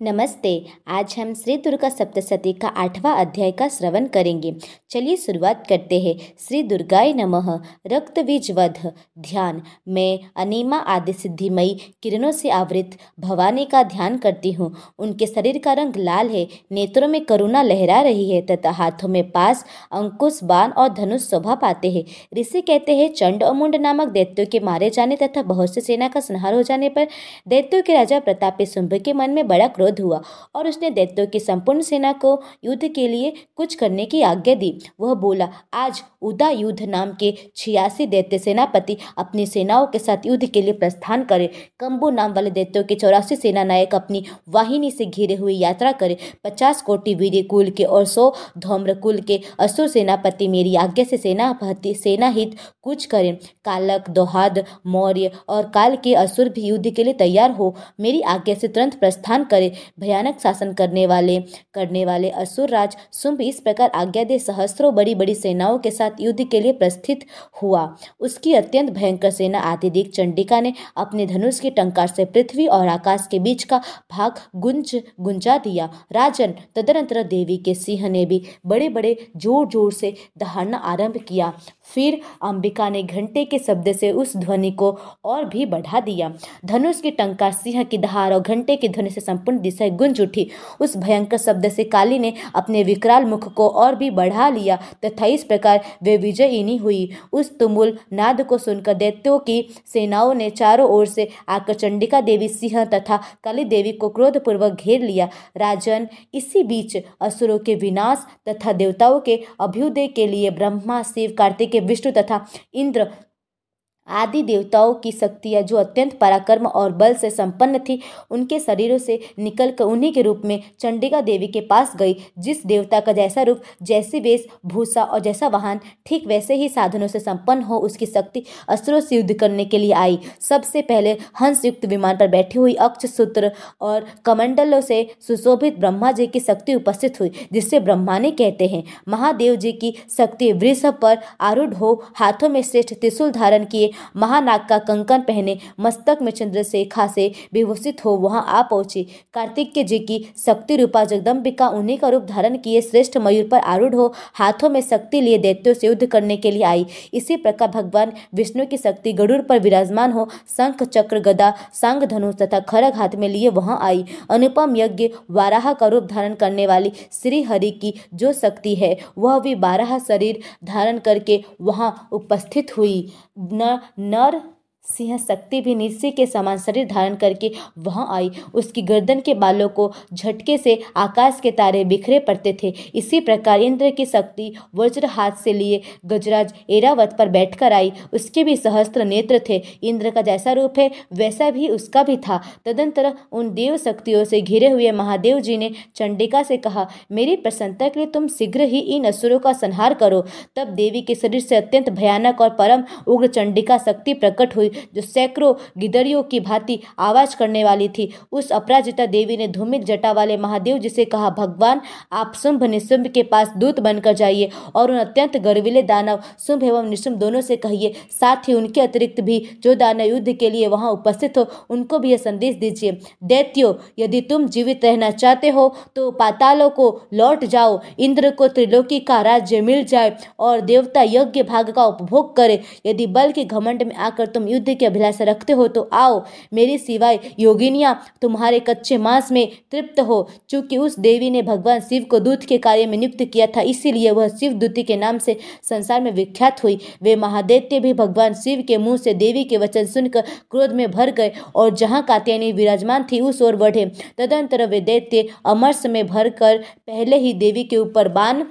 नमस्ते, आज हम श्री दुर्गा सप्तशती का आठवां अध्याय का श्रवण करेंगे। चलिए शुरुआत करते हैं। श्री दुर्गाय नमः, रक्त बीज वध, ध्यान। मैं अनिमा आदि सिद्धिमयी, किरणों से आवृत, भवानी का ध्यान करती हूँ। उनके शरीर का रंग लाल है, नेत्रों में करुणा लहरा रही है, तथा हाथों में पास अंकुश, बाण और धनुष शोभा पाते हैं। ऋषि कहते हैं, चंड और मुंड नामक दैत्यों के मारे जाने तथा बहुत से सेना का संहार हो जाने पर दैत्यों के राजा प्रतापी शुंभ के मन में बड़ा क्रोध क्रोध हुआ और उसने दैत्यों की संपूर्ण सेना को युद्ध के लिए कुछ करने की आज्ञा दी। वह बोला, आज उदा युद्ध नाम के छियासी दैत्य सेनापति अपनी सेनाओं के साथ युद्ध के लिए प्रस्थान करे। कंबू नाम वाले दैत्यों के चौरासी सेना नायक अपनी वाहिनी से घिरे हुए यात्रा करे। पचास कोटि वीर कुल के और सौ धौम्र कुल के असुर सेनापति मेरी आज्ञा से सेनापति सेना हित कुछ करें। कालक, दोहाद, मौर्य और काल के असुर भी युद्ध के लिए तैयार हो। मेरी आज्ञा से तुरंत प्रस्थान करे। भयानक शासन करने वाले करने वाले असुर राज शुंभ इस प्रकार आज्ञा दे सहस्त्रों बड़ी बड़ी सेनाओं के साथ युद्ध के लिए प्रस्थित हुआ। उसकी अत्यंत भयंकर सेना आतिदिक चंडिका ने अपने धनुष की टंकार से पृथ्वी और आकाश के बीच का भाग गुंज, गुंजा दिया। राजन, तदनंतर देवी के सिंह ने भी बड़े बड़े ज़ोर ज़ोर से दहाड़ना आरंभ किया। फिर अंबिका ने घंटे के शब्द से उस ध्वनि को और भी बढ़ा दिया। धनुष की टंकार सिंह की दहाड़ और घंटे की ध्वनि से संपूर्ण दिशा गुंज उठी। उस भयंकर शब्द से काली ने अपने विकराल मुख को और भी बढ़ा लिया। तथा इस प्रकार वे विजयिनी हुई। उस तुमुल नाद को सुनकर दैत्यों की सेनाओं ने चारों ओर से आकर चंडिका देवी सिंह तथा काली देवी को क्रोधपूर्वक घेर लिया। राजन, इसी बीच असुरों के विनाश तथा देवताओं के अभ्युदय के लिए ब्रह्मा, शिव कार्तिक विष्णु तथा इंद्र आदि देवताओं की शक्तियाँ जो अत्यंत पराक्रम और बल से संपन्न थी, उनके शरीरों से निकलकर उन्हीं के रूप में चंडिका देवी के पास गई। जिस देवता का जैसा रूप, जैसी वेश भूसा और जैसा वाहन, ठीक वैसे ही साधनों से संपन्न हो उसकी शक्ति अस्त्रों से युद्ध करने के लिए आई। सबसे पहले हंस युक्त विमान पर बैठी हुई अक्ष सूत्र और कमंडलों से सुशोभित ब्रह्मा जी की शक्ति उपस्थित हुई जिससे ब्रह्मा ने कहते हैं। महादेव जी की शक्ति वृषभ पर आरूढ़ हो, हाथों में श्रेष्ठ त्रिशूल धारण किए महानाग का कंकन पहने मस्तक में चंद्रशेखा से विभूषित हो वहाँ आ पहुँची। कार्तिक के जी की शक्ति रूपा जगदम्बिका उन्हीं का रूप धारण किए श्रेष्ठ मयूर पर आरूढ़ हो, हाथों में शक्ति लिए दैत्यों से युद्ध करने के लिए आई। इसी प्रकार भगवान विष्णु की शक्ति गरुड़ पर विराजमान हो, शंख, चक्र, गदा, सांग, धनुष तथा खरग हाथ में लिए वहाँ आई। अनुपम यज्ञ वाराह का रूप धारण करने वाली श्री हरि की जो शक्ति है, वह भी बारह शरीर धारण करके वहाँ उपस्थित हुई। न नर सिंह शक्ति भी निश्चय के समान शरीर धारण करके वहाँ आई। उसकी गर्दन के बालों को झटके से आकाश के तारे बिखरे पड़ते थे। इसी प्रकार इंद्र की शक्ति वज्र हाथ से लिए गजराज एरावत पर बैठकर आई। उसके भी सहस्त्र नेत्र थे। इंद्र का जैसा रूप है, वैसा भी उसका भी था। तदंतर उन देव शक्तियों से घिरे हुए महादेव जी ने चंडिका से कहा, मेरी प्रसन्नता के लिए तुम शीघ्र ही इन असुरों का संहार करो। तब देवी के शरीर से अत्यंत भयानक और परम उग्र चंडिका शक्ति प्रकट हुई। जो सैकड़ों गिदरियों की भांति आवाज़ करने वाली थी, उस अपराजिता देवी ने धूमित जटा वाले महादेव जिसे कहा, भगवान, आप शुंभ निशुंभ के पास दूत बनकर जाइए और उन अत्यंत गर्विले दानव शुंभ एवं निशुंभ दोनों से कहिए, साथ ही उनके अतिरिक्त भी जो दानव युद्ध के लिए वहाँ उपस्थित हो, उनको भी यह संदेश दीजिए। दैत्यो, यदि तुम जीवित रहना चाहते हो तो पातालों को लौट जाओ, इंद्र को त्रिलोकी का राज्य मिल जाए और देवता यज्ञ भाग का उपभोग करे। यदि बल के घमंड में आकर तुम युद्ध युद्ध की अभिलाषा रखते हो तो आओ, मेरी सिवाय योगिनियाँ, तुम्हारे कच्चे मांस में तृप्त हो। चूँकि उस देवी ने भगवान शिव को दूत के कार्य में नियुक्त किया था, इसीलिए वह शिव दूती के नाम से संसार में विख्यात हुई। वे महादैत्य भी भगवान शिव के मुँह से देवी के वचन सुनकर क्रोध में भर गए और जहाँ कात्यायनी विराजमान थी, उस ओर बढ़े। तदंतर वे दैत्य अमरस में भर कर पहले ही देवी के ऊपर बाण,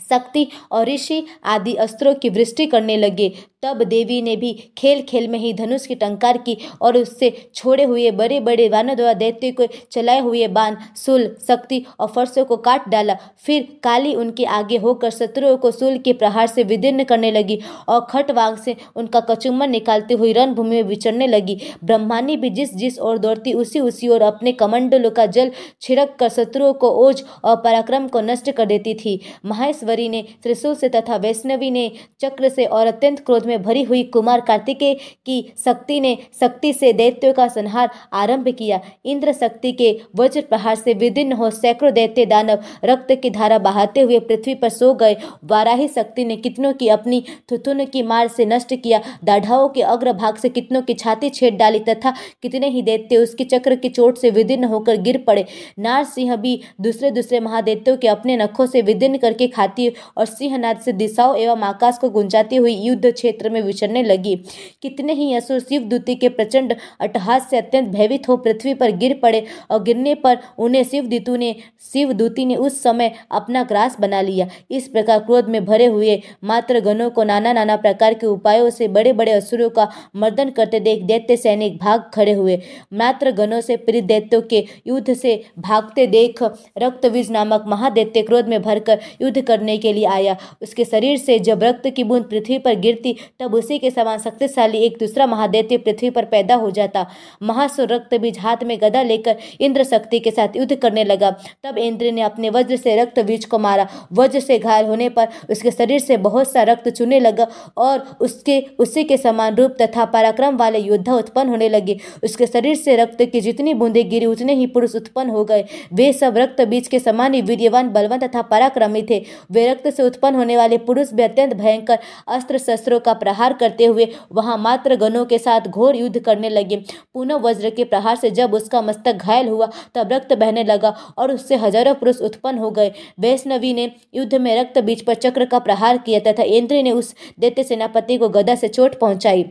शक्ति और ऋषि आदि अस्त्रों की वृष्टि करने लगे। तब देवी ने भी खेल खेल में ही धनुष की टंकार की और उससे छोड़े हुए बड़े बड़े वानों द्वारा दैत्य को चलाए हुए बाण सुल शक्ति और फरसों को काट डाला। फिर काली उनके आगे होकर शत्रुओं को सुल के प्रहार से विदीर्ण करने लगी और खटवाग से उनका कचुम्बन निकालती हुई रणभूमि में विचरने लगी। ब्रह्मानी भी जिस जिस ओर दौड़ती उसी उसी ओर अपने कमंडलों का जल छिड़क कर शत्रुओं को ओझ और पराक्रम को नष्ट कर देती थी। महेश्वरी ने त्रिशूल से तथा वैष्णवी ने चक्र से और अत्यंत क्रोध में भरी हुई कुमार कार्तिकेय की शक्ति ने शक्ति से दैत्यों का संहार आरंभ किया। इंद्र शक्ति के वज्र प्रहार से विदिन्न हो सैकड़ों दैत्य दानव रक्त की धारा बहाते हुए पृथ्वी पर सो गए। वाराही शक्ति ने कितनों की अपनी थुथुन की मार से नष्ट किया। दाढ़ाओं के अग्रभाग से कितनों की छाती छेद डाली तथा कितने ही दैत्य उसकी चक्र की चोट से विदिन्न होकर गिर पड़े। नार सिंह भी दूसरे दूसरे महादैत्यों के अपने नखों से विदिन्न करके खाती और सिंहनाद से दिशाओं एवं आकाश को गुंजाती हुई युद्ध क्षेत्र में विचरने लगी। कितने ही असुर शिव दूती के प्रचंड अटहास से अत्यंत भयभीत हो पृथ्वी पर गिर पड़े और गिरने पर उन्हें शिव दूतु ने, शिव दूती ने उस समय अपना ग्रास बना लिया। इस प्रकार क्रोध में भरे हुए मात्र गणों को नाना नाना प्रकार के उपायों से बड़े बड़े असुरों का मर्दन करते देख दैत्य सैनिक भाग खड़े हुए। मात्र गणों से प्रीत दैत्यों के युद्ध से भागते देख रक्तवीज नामक महादैत्य क्रोध में भरकर युद्ध करने के लिए आया। उसके शरीर से जब रक्त की बूंद पृथ्वी पर गिरती तब उसी के समान शक्तिशाली एक दूसरा महादैत्य पृथ्वी पर पैदा हो जाता। महासुर रक्त बीज हाथ में गदा लेकर इंद्र शक्ति के साथ युद्ध करने लगा। तब इंद्र ने अपने वज्र से रक्त बीज को मारा। वज्र से घायल होने पर उसके शरीर से बहुत सा रक्त चुने लगा और उसके, उसी के समान रूप तथा पराक्रम वाले योद्धा उत्पन्न होने लगे। उसके शरीर से रक्त की जितनी बूंदे गिरी, उतने ही पुरुष उत्पन्न हो गए। वे सब रक्त बीज के समान ही वीर्यवान बलवान तथा पराक्रमी थे। वे रक्त से उत्पन्न होने वाले पुरुष भी अत्यंत भयंकर अस्त्र शस्त्रों का प्रहार करते हुए वहाँ मात्र गणों के साथ घोर युद्ध करने लगे। पुनः वज्र के प्रहार से जब उसका मस्तक घायल हुआ, तब रक्त बहने लगा और उससे हज़ारों पुरुष उत्पन्न हो गए। वैष्णवी ने युद्ध में रक्त बीज पर चक्र का प्रहार किया तथा इंद्र ने उस दैत्य सेनापति को गदा से चोट पहुंचाई।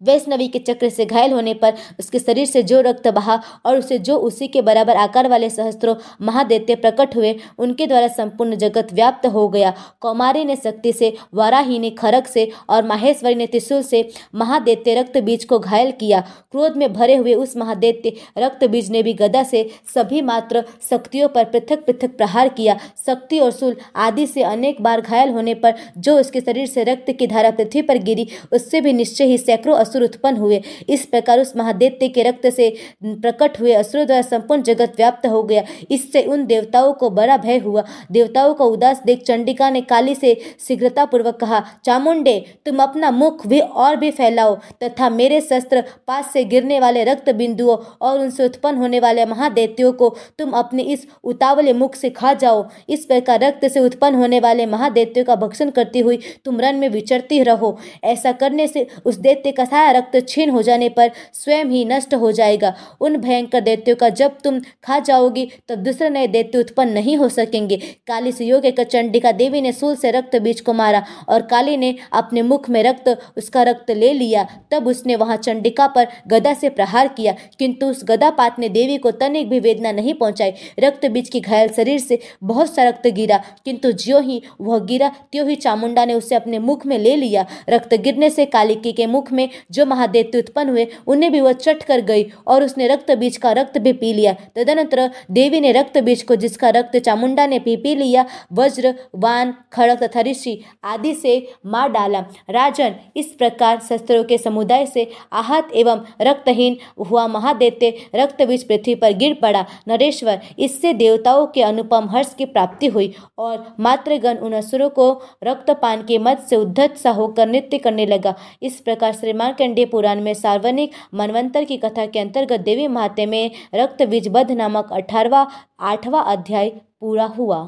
वैष्णवी के चक्र से घायल होने पर उसके शरीर से जो रक्त बहा और उसे जो उसी के बराबर आकार वाले सहस्त्रों महादैत्य प्रकट हुए, उनके द्वारा संपूर्ण जगत व्याप्त हो गया। कौमारी ने शक्ति से, वाराही ने खरक से और माहेश्वरी ने त्रिशूल से महादैत्य रक्त बीज को घायल किया। क्रोध में भरे हुए उस महादैत्य रक्त बीज ने भी गदा से सभी मात्र शक्तियों पर पृथक पृथक प्रहार किया। शक्ति और शूल आदि से अनेक बार घायल होने पर जो उसके शरीर से रक्त की धारा पृथ्वी पर गिरी, उससे भी निश्चय ही सैकड़ों असुर उत्पन्न हुए। इस प्रकार उस महादैत्य के रक्त से प्रकट हुए असुरों द्वारा संपूर्ण जगत व्याप्त हो गया। इससे उन देवताओं को बड़ा भय हुआ। देवताओं का उदास देख चंडिका ने काली से शीघ्रता पूर्वक कहा, चामुंडे, तुम अपना मुख भी और भी फैलाओ तथा मेरे शस्त्र पास से गिरने वाले रक्त बिंदुओं और उनसे उत्पन्न होने वाले महादैत्यों को तुम अपने इस उतावले मुख से खा जाओ। इस प्रकार रक्त से उत्पन्न होने वाले महादैत्यों का भक्षण करती हुई तुम रन में विचरती रहो। ऐसा करने से उस दैत्य का सारा रक्त छीन हो जाने पर स्वयं ही नष्ट हो जाएगा। उन भयंकर दैत्यों का जब तुम खा जाओगी, तब दूसरे नए दैत्य उत्पन्न नहीं हो सकेंगे। काली से योग कर चंडिका देवी ने सूल से रक्त बीज को मारा और काली ने अपने मुख में रक्त, उसका रक्त ले लिया। तब उसने वहाँ चंडिका पर गदा से प्रहार किया, किंतु उस गदापात ने देवी को तनिक भी वेदना नहीं पहुंचाई। रक्त बीज की घायल शरीर से बहुत सा रक्त गिरा, किंतु ज्यो ही वह गिरा, त्यों ही चामुंडा ने उसे अपने मुख में ले लिया। रक्त गिरने से कालिकी के मुख में जो महादैत्य उत्पन्न हुए, उन्हें भी वह चट कर गई और उसने रक्त बीज का रक्त भी पी लिया। तदनंतर देवी ने रक्त बीज को, जिसका रक्त चामुंडा ने पी पी लिया, वज्र, वान खड़क तथा ऋषि आदि से मार डाला। राजन इस प्रकार शस्त्रों के समुदाय से आहत एवं रक्तहीन हुआ महादैत्य रक्त बीज पृथ्वी पर गिर पड़ा। नरेश्वर इससे देवताओं के अनुपम हर्ष की प्राप्ति हुई और मातृगण उन असुरों को रक्तपान के मत से उद्धत सा होकर नृत्य करने लगा। इस प्रकार श्री मार्कंडे भारतीय पुराण में सार्वनिक मनवंतर की कथा के अंतर्गत देवी महात्म्य में रक्त बीजबद्ध नामक अठारवा आठवां अध्याय पूरा हुआ।